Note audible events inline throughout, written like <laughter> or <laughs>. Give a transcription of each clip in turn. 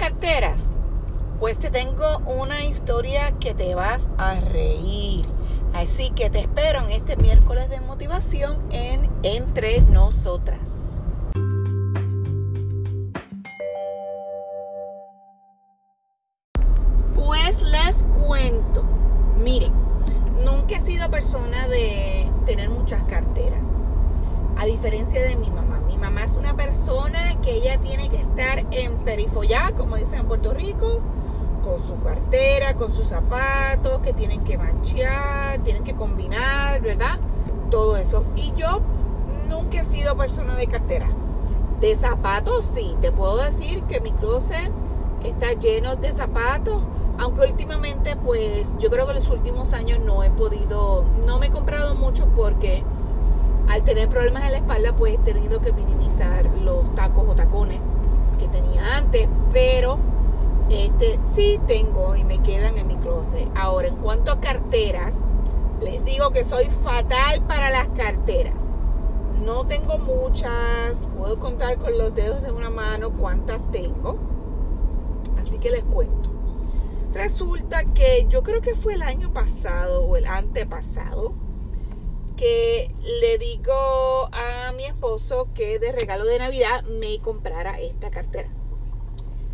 carteras? Pues te tengo una historia que te vas a reír. Así que te espero en este miércoles de motivación en Entre Nosotras. Pues les cuento. Miren, nunca he sido persona de tener muchas carteras. A diferencia de mi mamá. Mi mamá es una persona que ella tiene que estar en perifollá, como dicen en Puerto Rico con su cartera, con sus zapatos, que tienen que manchear, tienen que combinar, ¿verdad? Todo eso. Y yo nunca he sido persona de cartera. De zapatos sí, te puedo decir que mi closet está lleno de zapatos, aunque últimamente pues yo creo que en los últimos años no he podido, no me he comprado mucho porque al tener problemas en la espalda pues he tenido que minimizar los tacos o tacones que tenía antes, pero este, sí tengo y me quedan en mi closet. Ahora, en cuanto a carteras, les digo que soy fatal para las carteras. No tengo muchas, puedo contar con los dedos de una mano cuántas tengo. Así que les cuento. Resulta que yo creo que fue el año pasado o el antepasado que le digo a mi esposo que de regalo de Navidad me comprara esta cartera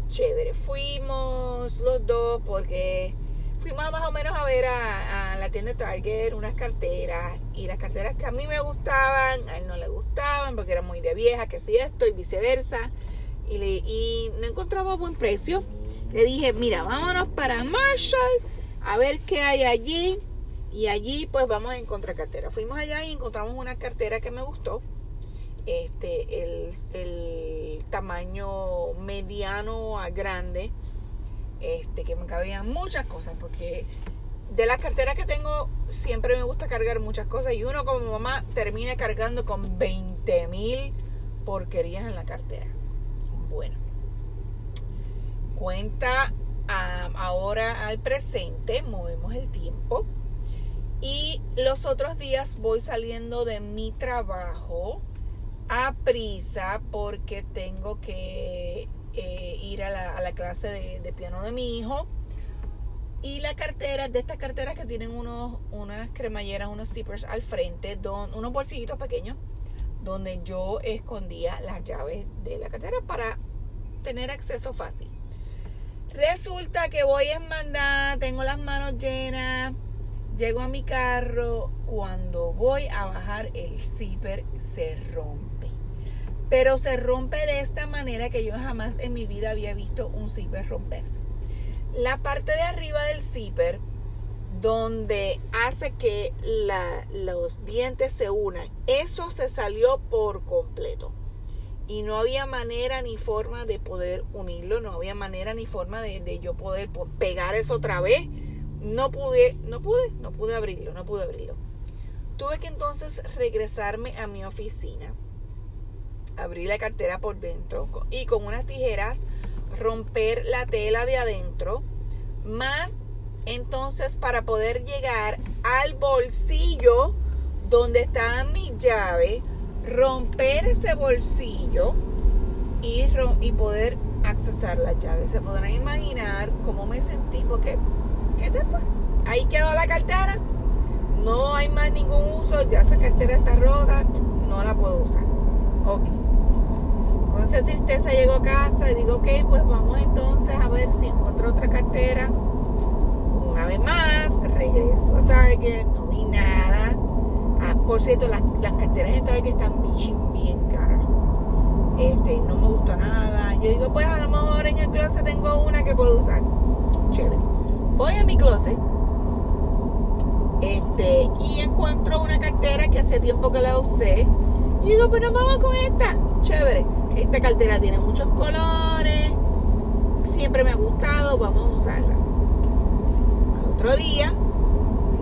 chévere. Fuimos los dos porque fuimos más o menos a ver a, la tienda Target unas carteras y las carteras que a mí me gustaban, a él no le gustaban porque eran muy de vieja, que si esto y viceversa. Y, le, y no encontraba buen precio. Le dije, mira, vámonos para Marshall a ver qué hay allí. Y allí pues vamos a encontrar cartera. Fuimos allá y encontramos una cartera que me gustó este, el, tamaño mediano a grande, este, que me cabían muchas cosas, porque de las carteras que tengo siempre me gusta cargar muchas cosas y uno como mamá termina cargando con 20 mil porquerías en la cartera. Bueno, cuenta ahora al presente, movemos el tiempo. Y los otros días voy saliendo de mi trabajo a prisa porque tengo que eh, ir a la, clase de, piano de mi hijo. Y la cartera, de estas carteras que tienen unos, unas cremalleras, unos zippers al frente, don, unos bolsillitos pequeños, donde yo escondía las llaves de la cartera para tener acceso fácil. Resulta que voy a mandar, tengo las manos llenas, llego a mi carro, cuando voy a bajar el zipper se rompe pero se rompe de esta manera que yo jamás en mi vida había visto un zipper romperse. La parte de arriba del zipper, donde hace que los dientes se unan, eso se salió por completo. Y no había manera ni forma de poder unirlo, no había manera ni forma de, de yo poder pegar eso otra vez. No pude, no pude, no pude abrirlo, no pude abrirlo. Tuve que entonces regresarme a mi oficina abrir la cartera por dentro y con unas tijeras romper la tela de adentro, más entonces para poder llegar al bolsillo donde está mi llave, romper ese bolsillo y, y poder accesar la llave. Se podrán imaginar cómo me sentí porque, ¿qué te Ahí quedó la cartera. No hay más ningún uso. Ya esa cartera está rota. No la puedo usar. Ok. Con esa tristeza llego a casa y digo, ok, pues vamos entonces a ver si encuentro otra cartera. Una vez más, regreso a Target, no vi nada. Ah, por cierto, las, carteras en Target están bien, bien caras. Este, no me gusta nada. Yo digo, pues a lo mejor en el closet tengo una que puedo usar. Chévere. Voy a mi closet. Este, y encuentro una cartera que hace tiempo que la usé. Y digo, pues nos vamos con esta. Chévere. Esta cartera tiene muchos colores. Siempre me ha gustado. Vamos a usarla. Al otro día,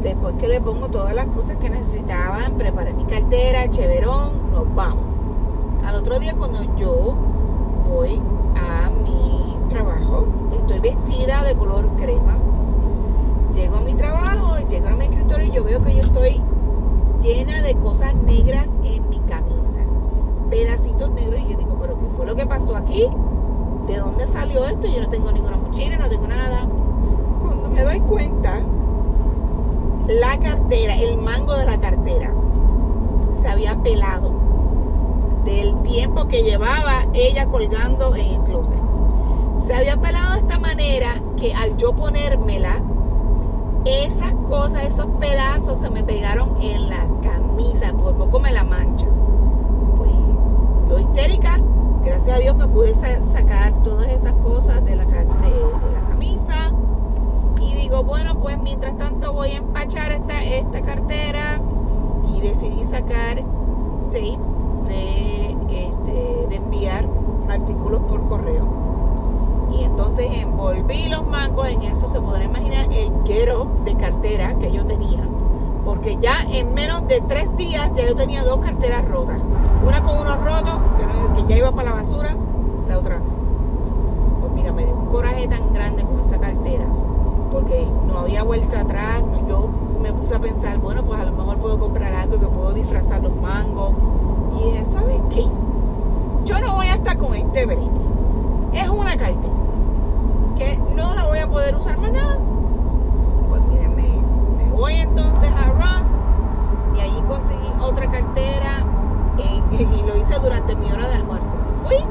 después que le pongo todas las cosas que necesitaban, preparé mi cartera, cheverón, nos vamos. Al otro día cuando yo voy a mi trabajo, estoy vestida de color crema. Llego a mi trabajo, llego a mi escritorio y yo veo que yo estoy llena de cosas negras en mi camisa pedacitos negros y yo digo, pero ¿qué fue lo que pasó aquí? ¿de dónde salió esto? Yo no tengo ninguna mochila, no tengo nada. Cuando me doy cuenta, la cartera, el mango de la cartera, se había pelado del tiempo que llevaba ella colgando en el closet. Se había pelado de esta manera que al yo ponérmela, esas cosas, esos pedazos se me pegaron en la camisa, por poco me la mancha. Pues yo histérica, gracias a Dios me pude sacar todas esas cosas de la, camisa. Y digo, bueno, pues mientras tanto voy a empachar esta, cartera y decidí sacar tape de, este, de enviar artículos por correo y entonces envolví los mangos en eso se podrá imaginar el quiero de cartera que yo tenía. Porque ya en menos de tres días ya yo tenía dos carteras rotas. Una con unos rotos que, ya iba para la basura la otra no. Pues mira me dio un coraje tan grande con esa cartera porque no había vuelta atrás yo me puse a pensar bueno pues a lo mejor puedo comprar algo que puedo disfrazar los mangos. Y dije ¿sabes qué? yo no voy a estar con este brete es una cartera que no la voy a poder usar más nada. Pues miren, me, voy entonces a Ross y allí conseguí otra cartera <laughs> y lo hice durante mi hora de almuerzo. Me fui,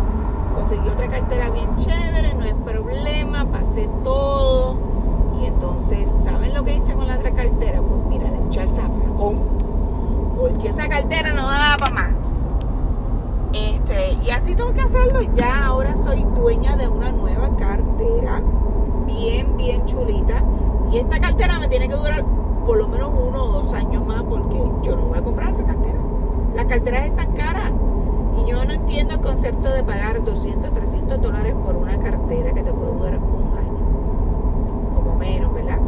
conseguí otra cartera bien chévere, no es problema, pasé todo. Y entonces, ¿saben lo que hice con la otra cartera? Pues mira, le eché el zafacón. Porque esa cartera no daba para más. Y así tengo que hacerlo. Ya ahora soy dueña de una nueva cartera. Bien, bien chulita. Y esta cartera me tiene que durar por lo menos uno o dos años más porque yo no voy a comprar esta cartera. Las carteras están caras. Y yo no entiendo el concepto de pagar 200, 300 dólares por una cartera que te puede durar un año. Como menos, ¿verdad?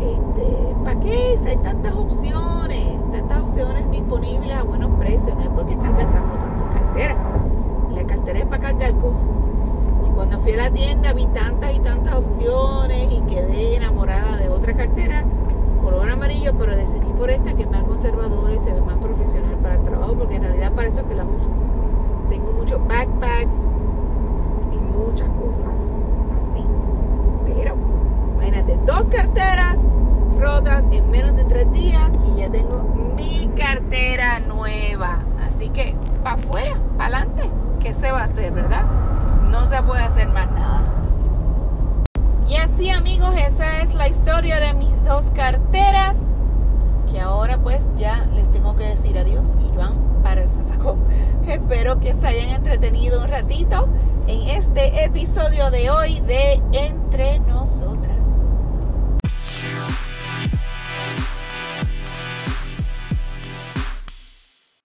Este, ¿Para qué? Hay tantas opciones, tantas opciones disponibles a buenos precios. No es porque están tanto la cartera es para cargar cosas. Y cuando fui a la tienda vi tantas y tantas opciones y quedé enamorada de otra cartera color amarillo, pero decidí por esta que es más conservadora y se ve más profesional para el trabajo, porque en realidad para eso es que la uso. Tengo muchos backpacks y muchas cosas así. Pero, imagínate, dos carteras rotas en menos de tres días y ya tengo mi cartera nueva. Así que, para afuera, para adelante. ¿Qué se va a hacer, verdad? Se puede hacer más nada. Y así, amigos, esa es la historia de mis dos carteras. Que ahora, pues, ya les tengo que decir adiós y van para el zafacón. <laughs> Espero que se hayan entretenido un ratito en este episodio de hoy de